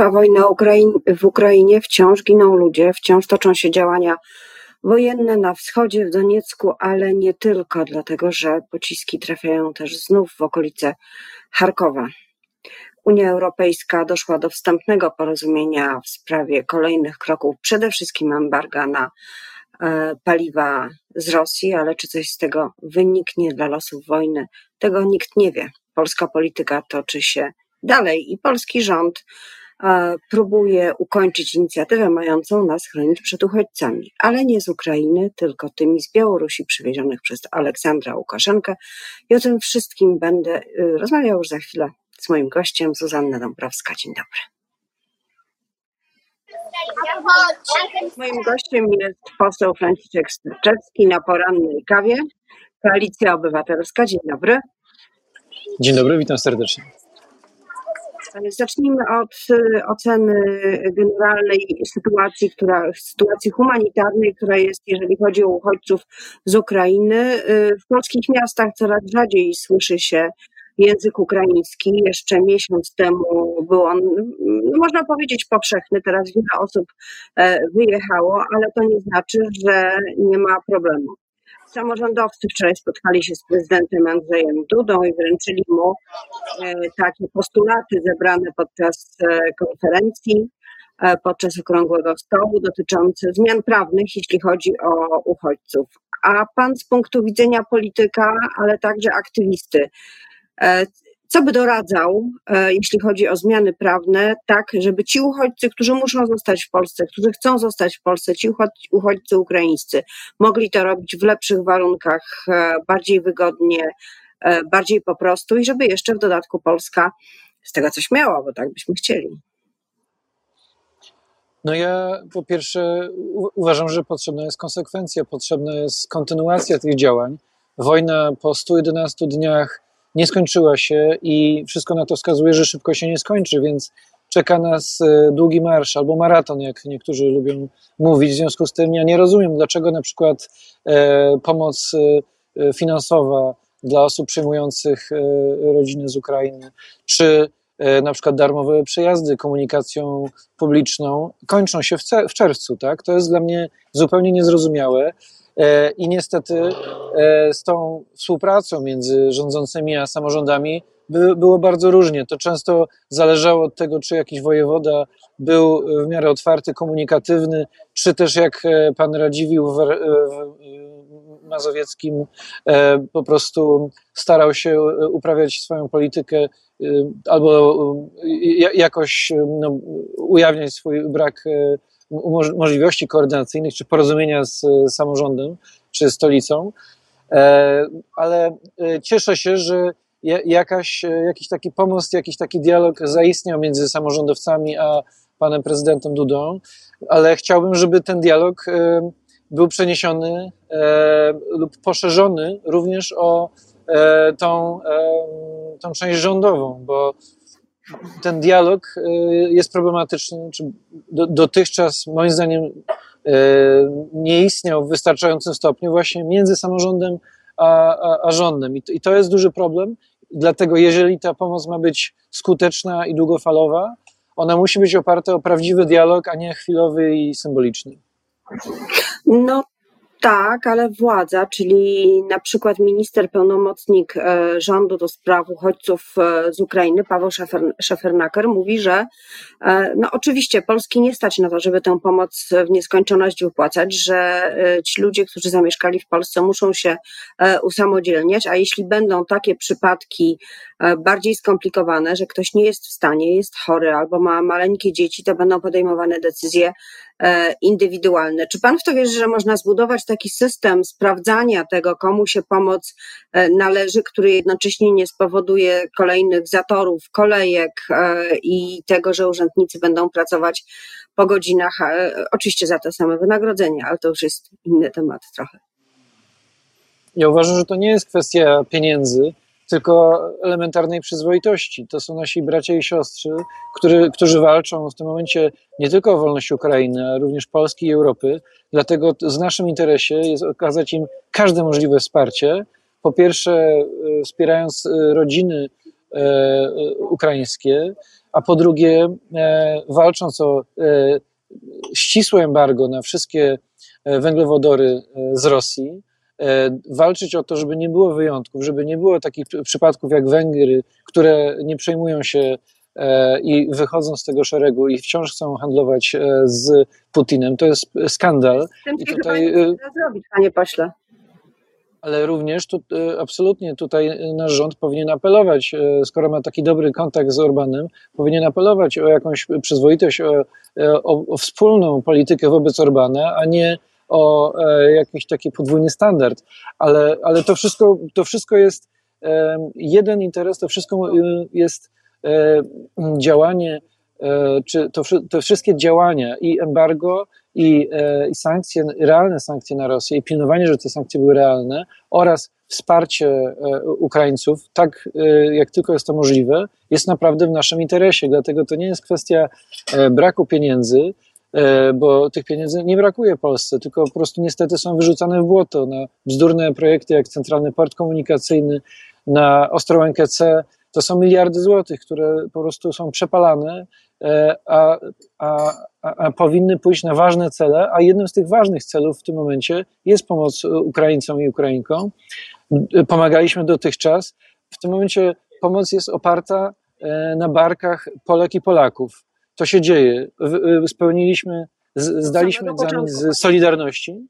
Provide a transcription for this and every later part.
Trwa wojna w Ukrainie, wciąż giną ludzie, wciąż toczą się działania wojenne na wschodzie, w Doniecku, ale nie tylko, dlatego że pociski trafiają też znów w okolice Charkowa. Unia Europejska doszła do wstępnego porozumienia w sprawie kolejnych kroków, przede wszystkim embarga na e, paliwa z Rosji, ale czy coś z tego wyniknie dla losów wojny, tego nikt nie wie. Polska polityka toczy się dalej i polski rząd próbuje ukończyć inicjatywę mającą nas chronić przed uchodźcami, ale nie z Ukrainy, tylko tymi z Białorusi przywiezionych przez Aleksandra Łukaszenkę. I o tym wszystkim będę e, rozmawiał już za chwilę z moim gościem, Zuzanna Dąbrowska. Dzień dobry. Moim gościem jest poseł Franciszek Sterczewski na porannej kawie. Koalicja Obywatelska. Dzień dobry. Dzień dobry, witam serdecznie. Zacznijmy od y, oceny generalnej sytuacji, która, sytuacji humanitarnej, która jest, jeżeli chodzi o uchodźców z Ukrainy. Y, w polskich miastach coraz rzadziej słyszy się język ukraiński. Jeszcze miesiąc temu był on, no można powiedzieć, powszechny. Teraz wiele osób e, wyjechało, ale to nie znaczy, że nie ma problemu. Samorządowcy wczoraj spotkali się z prezydentem Andrzejem Dudą i wręczyli mu e, takie postulaty zebrane podczas e, konferencji, podczas okrągłego stołu dotyczące zmian prawnych, jeśli chodzi o uchodźców. A pan z punktu widzenia polityka, ale także aktywisty, E, co by doradzał, e, jeśli chodzi o zmiany prawne, tak, żeby ci uchodźcy, którzy muszą zostać w Polsce, którzy chcą zostać w Polsce, ci uchodźcy ukraińscy, mogli to robić w lepszych warunkach, e, bardziej wygodnie, bardziej po prostu i żeby jeszcze w dodatku Polska z tego coś miała, bo tak byśmy chcieli. No ja po pierwsze uważam, że potrzebna jest konsekwencja, potrzebna jest kontynuacja tych działań. Wojna po 111 dniach nie skończyła się i wszystko na to wskazuje, że szybko się nie skończy, więc czeka nas e, długi marsz albo maraton, jak niektórzy lubią mówić. W związku z tym ja nie rozumiem, dlaczego na przykład e, pomoc e, finansowa dla osób przyjmujących rodziny z Ukrainy, czy na przykład darmowe przejazdy komunikacją publiczną kończą się w, czerwcu. Tak? To jest dla mnie zupełnie niezrozumiałe. E, I niestety e, z tą współpracą między rządzącymi a samorządami było bardzo różnie. To często zależało od tego, czy jakiś wojewoda był w miarę otwarty, komunikatywny, czy też jak e, pan Radziwił w Mazowieckim po prostu starał się uprawiać swoją politykę albo jakoś no, ujawniać swój brak możliwości koordynacyjnych czy porozumienia z samorządem czy stolicą, e, ale e, cieszę się, że jakaś, e, jakiś taki pomost, jakiś taki dialog zaistniał między samorządowcami a panem prezydentem Dudą, ale chciałbym, żeby ten dialog był przeniesiony lub poszerzony również o tą, tą część rządową, bo ten dialog y, jest problematyczny, czy dotychczas moim zdaniem y, nie istniał w wystarczającym stopniu właśnie między samorządem a, a, a rządem. I to jest duży problem, dlatego jeżeli ta pomoc ma być skuteczna i długofalowa, ona musi być oparta o prawdziwy dialog, a nie chwilowy i symboliczny. No tak, ale władza, czyli na przykład minister pełnomocnik e, rządu do spraw uchodźców e, z Ukrainy, Paweł Szefernaker, mówi, że e, no oczywiście Polski nie stać na to, żeby tę pomoc w nieskończoność wypłacać, że ci ludzie, którzy zamieszkali w Polsce muszą się usamodzielniać, a jeśli będą takie przypadki bardziej skomplikowane, że ktoś nie jest w stanie, jest chory albo ma maleńkie dzieci, to będą podejmowane decyzje indywidualne. Czy pan w to wierzy, że można zbudować taki system sprawdzania tego, komu się pomoc e, należy, który jednocześnie nie spowoduje kolejnych zatorów, kolejek e, i tego, że urzędnicy będą pracować po godzinach, oczywiście za te same wynagrodzenia, ale to już jest inny temat trochę. Ja uważam, że to nie jest kwestia pieniędzy, tylko elementarnej przyzwoitości. To są nasi bracia i siostry, który, którzy walczą w tym momencie nie tylko o wolność Ukrainy, ale również Polski i Europy. Dlatego w naszym interesie jest okazać im każde możliwe wsparcie. Po pierwsze, e, wspierając e, rodziny e, ukraińskie, a po drugie, walcząc o ścisłe embargo na wszystkie węglowodory z Rosji, walczyć o to, żeby nie było wyjątków, żeby nie było takich przypadków jak Węgry, które nie przejmują się E, i wychodzą z tego szeregu i wciąż chcą handlować e, z Putinem. To jest skandal. I tutaj e, zrobić, panie pośle. Ale również tu, absolutnie tutaj nasz rząd powinien apelować, skoro ma taki dobry kontakt z Orbanem, powinien apelować o jakąś przyzwoitość, o, o, o wspólną politykę wobec Orbana, a nie o jakiś taki podwójny standard. Ale, ale to, wszystko, to wszystko jest jeden interes, to wszystko jest E, działanie, e, czy to, te wszystkie działania i embargo, i, e, i sankcje, realne sankcje na Rosję, i pilnowanie, że te sankcje były realne, oraz wsparcie Ukraińców, tak jak tylko jest to możliwe, jest naprawdę w naszym interesie. Dlatego to nie jest kwestia braku pieniędzy, bo tych pieniędzy nie brakuje Polsce, tylko po prostu niestety są wyrzucane w błoto na bzdurne projekty jak Centralny Port Komunikacyjny, na Ostrołękę C, to są miliardy złotych, które po prostu są przepalane, e, a, a, a, powinny pójść na ważne cele, a jednym z tych ważnych celów w tym momencie jest pomoc Ukraińcom i Ukrainkom. Pomagaliśmy dotychczas. W tym momencie pomoc jest oparta e, na barkach Polek i Polaków. To się dzieje. E, spełniliśmy, zdaliśmy egzamin z Solidarności.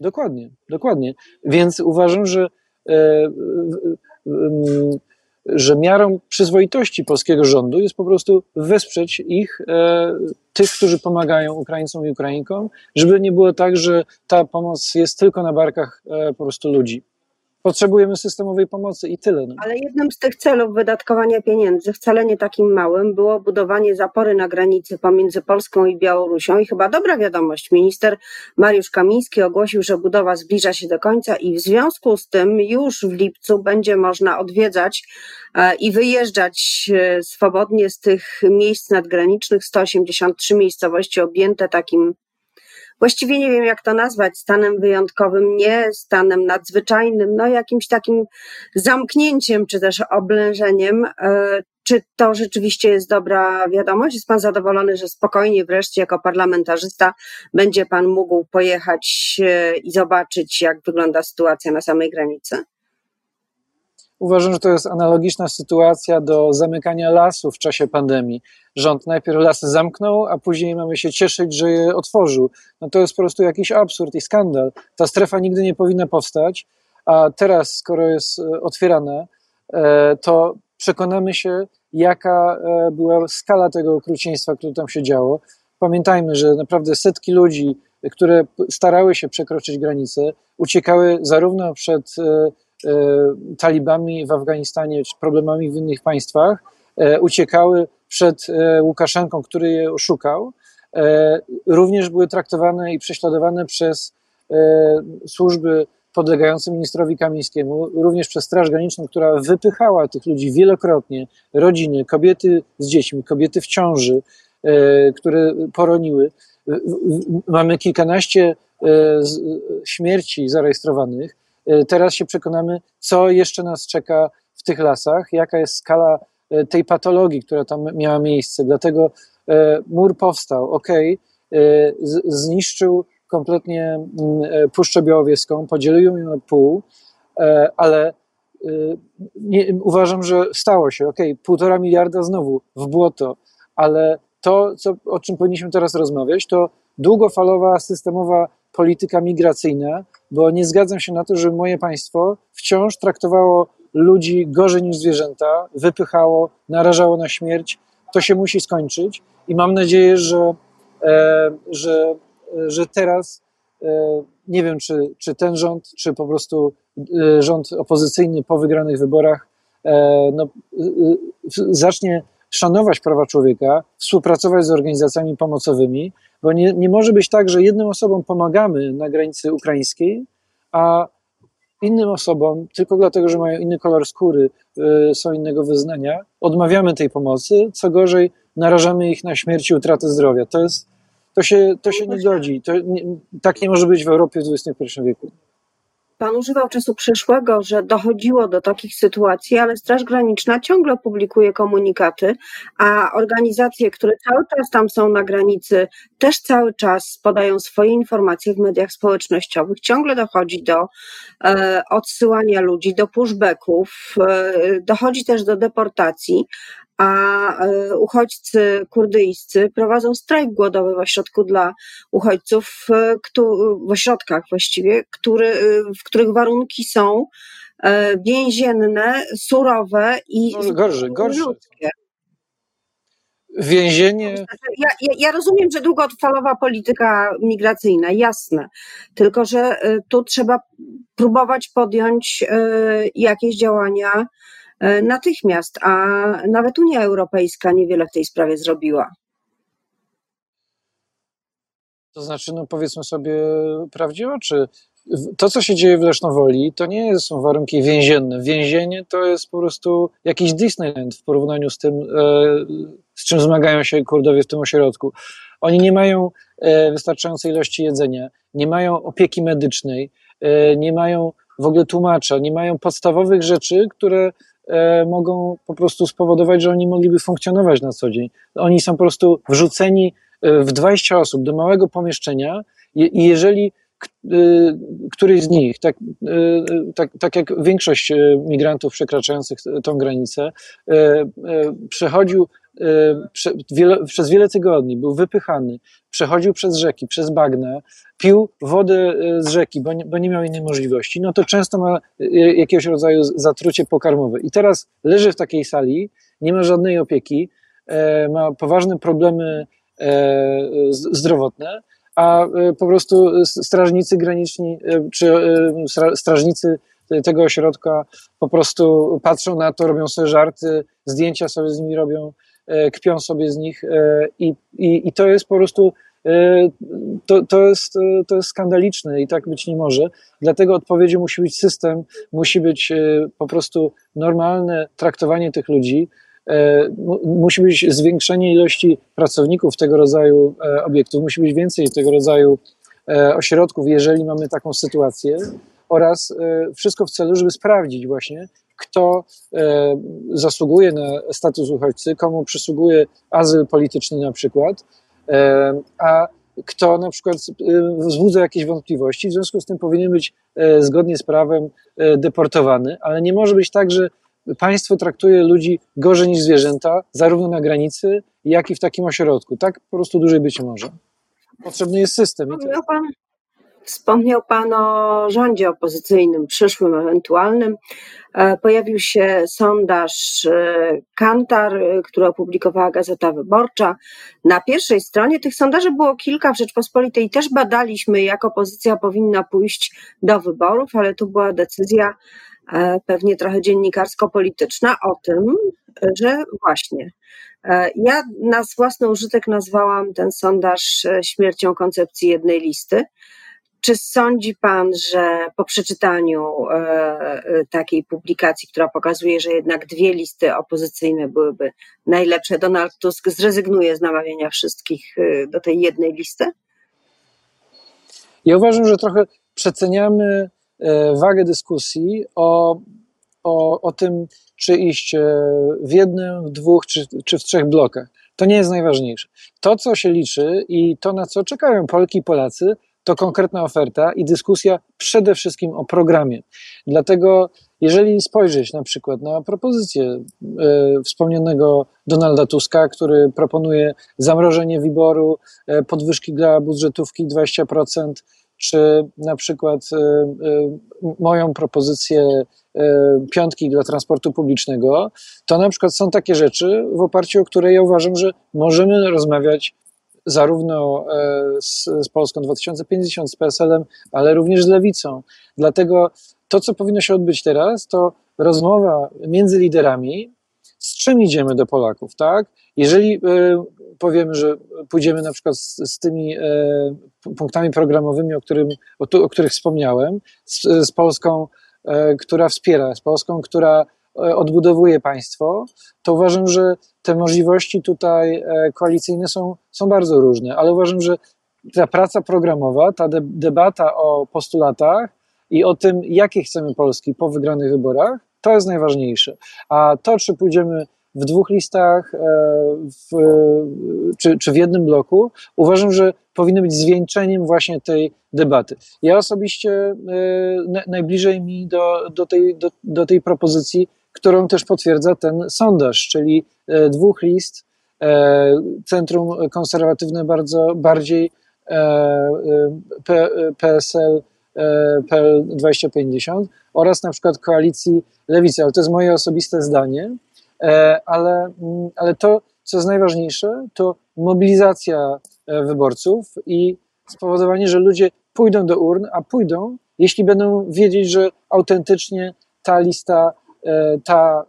Dokładnie, dokładnie. Więc uważam, że że miarą przyzwoitości polskiego rządu jest po prostu wesprzeć ich, e, tych, którzy pomagają Ukraińcom i Ukrainkom, żeby nie było tak, że ta pomoc jest tylko na barkach e, po prostu ludzi potrzebujemy systemowej pomocy i tyle. No. Ale jednym z tych celów wydatkowania pieniędzy, wcale nie takim małym, było budowanie zapory na granicy pomiędzy Polską i Białorusią. I chyba dobra wiadomość, minister Mariusz Kamiński ogłosił, że budowa zbliża się do końca i w związku z tym już w lipcu będzie można odwiedzać e, i wyjeżdżać e, swobodnie z tych miejsc nadgranicznych, 183 miejscowości objęte takim właściwie nie wiem jak to nazwać, stanem wyjątkowym, nie stanem nadzwyczajnym, no jakimś takim zamknięciem czy też oblężeniem. E, czy to rzeczywiście jest dobra wiadomość? Jest Pan zadowolony, że spokojnie wreszcie jako parlamentarzysta będzie Pan mógł pojechać e, i zobaczyć, jak wygląda sytuacja na samej granicy? Uważam, że to jest analogiczna sytuacja do zamykania lasów w czasie pandemii. Rząd najpierw lasy zamknął, a później mamy się cieszyć, że je otworzył. No to jest po prostu jakiś absurd i skandal. Ta strefa nigdy nie powinna powstać, a teraz, skoro jest e, otwierana, e, to przekonamy się, jaka e, była skala tego okrucieństwa, które tam się działo. Pamiętajmy, że naprawdę setki ludzi, które starały się przekroczyć granicę, uciekały zarówno przed talibami w Afganistanie czy problemami w innych państwach, e, uciekały przed e, Łukaszenką, który je oszukał, również były traktowane i prześladowane przez służby podlegające ministrowi Kamińskiemu, również przez Straż Graniczną, która wypychała tych ludzi wielokrotnie, rodziny, kobiety z dziećmi, kobiety w ciąży, które poroniły. Mamy kilkanaście śmierci zarejestrowanych. E, teraz się przekonamy, co jeszcze nas czeka w tych lasach, jaka jest skala e, tej patologii, która tam miała miejsce. Dlatego e, mur powstał, ok, zniszczył kompletnie mm, Puszczę Białowieską, podzielił ją na pół, ale nie, uważam, że stało się, ok, półtora miliarda znowu w błoto, ale to, co, o czym powinniśmy teraz rozmawiać, to długofalowa, systemowa polityka migracyjna, bo nie zgadzam się na to, że moje państwo wciąż traktowało ludzi gorzej niż zwierzęta, wypychało, narażało na śmierć. To się musi skończyć i mam nadzieję, że, e, że, że teraz e, nie wiem, czy, czy ten rząd, czy po prostu e, rząd opozycyjny po wygranych wyborach e, no, e, zacznie szanować prawa człowieka, współpracować z organizacjami pomocowymi, bo nie, nie może być tak, że jednym osobom pomagamy na granicy ukraińskiej, a innym osobom, tylko dlatego, że mają inny kolor skóry, y, są innego wyznania, odmawiamy tej pomocy, co gorzej, narażamy ich na śmierć i utratę zdrowia. To, jest, to, się, to się nie godzi. To nie, tak nie może być w Europie w XXI wieku. Pan używał czasu przyszłego, że dochodziło do takich sytuacji, ale Straż Graniczna ciągle publikuje komunikaty, a organizacje, które cały czas tam są na granicy, też cały czas podają swoje informacje w mediach społecznościowych. Ciągle dochodzi do e, odsyłania ludzi, do pushbacków, e, dochodzi też do deportacji a e, uchodźcy kurdyjscy prowadzą strajk głodowy w ośrodku dla uchodźców, e, w ośrodkach właściwie, który, e, w których warunki są więzienne, surowe i no, gorsze. Więzienie. Ja, ja, ja, rozumiem, że długotrwalowa polityka migracyjna, jasne. Tylko, że tu trzeba próbować podjąć jakieś działania natychmiast, a nawet Unia Europejska niewiele w tej sprawie zrobiła. To znaczy, no powiedzmy sobie prawdzie oczy, to, co się dzieje w Lesznowoli, to nie są warunki więzienne. Więzienie to jest po prostu jakiś Disneyland w porównaniu z tym, e, z czym zmagają się Kurdowie w tym ośrodku. Oni nie mają e, wystarczającej ilości jedzenia, nie mają opieki medycznej, nie mają w ogóle tłumacza, nie mają podstawowych rzeczy, które E, mogą po prostu spowodować, że oni mogliby funkcjonować na co dzień. Oni są po prostu wrzuceni e, w 20 osób do małego pomieszczenia i jeżeli e, któryś z nich, tak, tak, tak jak większość migrantów przekraczających tą granicę, przechodził przez wiele tygodni, był wypychany, przechodził przez rzeki, przez bagna, pił wodę e, z rzeki, bo nie, miał innej możliwości, no to często ma e, jakiegoś rodzaju zatrucie pokarmowe. I teraz leży w takiej sali, nie ma żadnej opieki, ma poważne problemy zdrowotne, a po prostu strażnicy graniczni czy strażnicy tego ośrodka po prostu patrzą na to, robią sobie żarty, zdjęcia sobie z nimi robią, kpią sobie z nich i, i, i to jest po prostu E, to, to, jest, e, to jest skandaliczne i tak być nie może. Dlatego odpowiedzią musi być system, musi być e, po prostu normalne traktowanie tych ludzi, musi być zwiększenie ilości pracowników tego rodzaju obiektów, musi być więcej tego rodzaju ośrodków, jeżeli mamy taką sytuację, oraz wszystko w celu, żeby sprawdzić właśnie, kto zasługuje na status uchodźcy, komu przysługuje azyl polityczny na przykład, a kto na przykład wzbudza jakieś wątpliwości, w związku z tym powinien być e, zgodnie z prawem e, deportowany, ale nie może być tak, że państwo traktuje ludzi gorzej niż zwierzęta, zarówno na granicy, jak i w takim ośrodku. Tak po prostu dłużej być może. Potrzebny jest system. Pan, Wspomniał Pan o rządzie opozycyjnym, przyszłym, ewentualnym. E, pojawił się sondaż e, Kantar, e, który opublikowała Gazeta Wyborcza. Na pierwszej stronie tych sondaży było kilka w Rzeczpospolitej. Też badaliśmy, jak opozycja powinna pójść do wyborów, ale tu była decyzja pewnie trochę dziennikarsko-polityczna o tym, że właśnie ja na własny użytek nazwałam ten sondaż śmiercią koncepcji jednej listy. Czy sądzi Pan, że po przeczytaniu e, e, takiej publikacji, która pokazuje, że jednak dwie listy opozycyjne byłyby najlepsze, Donald Tusk zrezygnuje z namawiania wszystkich e, do tej jednej listy? Ja uważam, że trochę przeceniamy wagę dyskusji o, o, o tym, czy iść w jednym, w dwóch czy, czy w trzech blokach. To nie jest najważniejsze. To, co się liczy i to, na co czekają Polki i Polacy, to konkretna oferta i dyskusja przede wszystkim o programie. Dlatego, jeżeli spojrzeć na przykład na propozycję e, wspomnianego Donalda Tuska, który proponuje zamrożenie wyboru, e, podwyżki dla budżetówki 20%, czy na przykład e, e, moją propozycję piątki dla transportu publicznego, to na przykład są takie rzeczy, w oparciu o które ja uważam, że możemy rozmawiać zarówno e, z, z Polską 2050, z PSL-em, ale również z Lewicą. Dlatego to, co powinno się odbyć teraz, to rozmowa między liderami, z czym idziemy do Polaków, tak? Jeżeli y, powiemy, że pójdziemy na przykład z, z tymi y, punktami programowymi, o, którym, o, tu, o których wspomniałem, z, z Polską, która wspiera, z Polską, która E, odbudowuje państwo, to uważam, że te możliwości tutaj e, koalicyjne są, są bardzo różne, ale uważam, że ta praca programowa, ta debata o postulatach i o tym, jakie chcemy Polski po wygranych wyborach, to jest najważniejsze. A to, czy pójdziemy w dwóch listach, e, w, czy, czy w jednym bloku, uważam, że powinny być zwieńczeniem właśnie tej debaty. Ja osobiście e, najbliżej mi do, do, tej, do, do tej propozycji, którą też potwierdza ten sondaż, czyli e, dwóch list, centrum konserwatywne bardzo bardziej PSL PL 2050 oraz na przykład koalicji lewicy, ale to jest moje osobiste zdanie, E, ale, mm, ale to, co jest najważniejsze, to mobilizacja e, wyborców i spowodowanie, że ludzie pójdą do urn, a pójdą, jeśli będą wiedzieć, że autentycznie ta lista, e, ta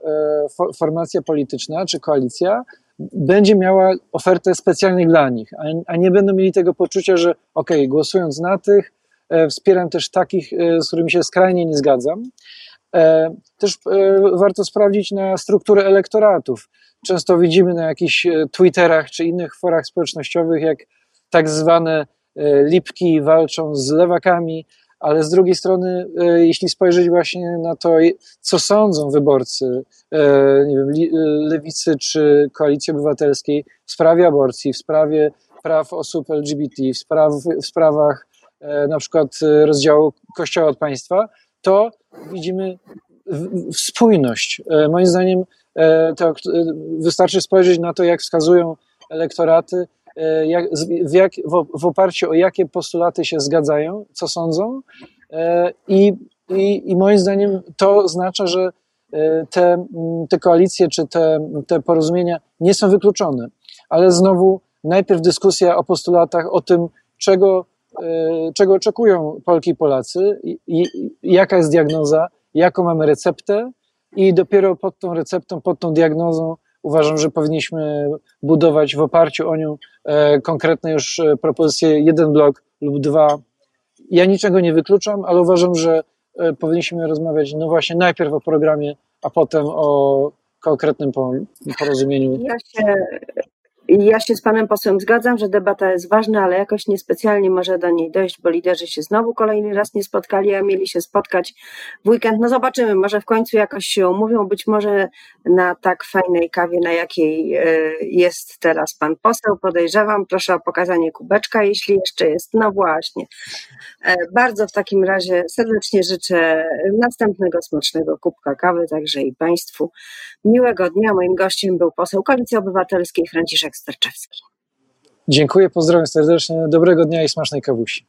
formacja polityczna czy koalicja będzie miała ofertę specjalnie dla nich, a nie będą mieli tego poczucia, że ok, głosując na tych, wspieram też takich, z którymi się skrajnie nie zgadzam. E, też e, warto sprawdzić na strukturę elektoratów. Często widzimy na jakichś e, Twitterach czy innych forach społecznościowych, jak tak zwane lipki walczą z lewakami, ale z drugiej strony, jeśli spojrzeć właśnie na to, co sądzą wyborcy nie wiem, lewicy czy koalicji obywatelskiej w sprawie aborcji, w sprawie praw osób LGBT, w, spraw, w sprawach na przykład rozdziału Kościoła od państwa, to widzimy spójność. E, moim zdaniem e, to wystarczy spojrzeć na to, jak wskazują elektoraty, e, jak, w, jak, w, oparciu o jakie postulaty się zgadzają, co sądzą. I, i, i moim zdaniem to oznacza, że te, te koalicje czy te, te porozumienia nie są wykluczone. Ale znowu najpierw dyskusja o postulatach, o tym, czego E, czego oczekują Polki i Polacy, i, jaka jest diagnoza, jaką mamy receptę i dopiero pod tą receptą, pod tą diagnozą uważam, że powinniśmy budować w oparciu o nią e, konkretne już e, propozycje, jeden blok lub dwa. Ja niczego nie wykluczam, ale uważam, że powinniśmy rozmawiać no właśnie najpierw o programie, a potem o konkretnym porozumieniu. Ja się ja się z panem posłem zgadzam, że debata jest ważna, ale jakoś niespecjalnie może do niej dojść, bo liderzy się znowu kolejny raz nie spotkali, a mieli się spotkać w weekend. No zobaczymy, może w końcu jakoś się umówią, być może na tak fajnej kawie, na jakiej e, jest teraz pan poseł, podejrzewam. Proszę o pokazanie kubeczka, jeśli jeszcze jest. No właśnie. E, bardzo w takim razie serdecznie życzę następnego smacznego kubka kawy, także i państwu miłego dnia. Moim gościem był poseł Koalicji Obywatelskiej Franciszek Sterczewski. Dziękuję, pozdrawiam serdecznie, dobrego dnia i smacznej kawusi.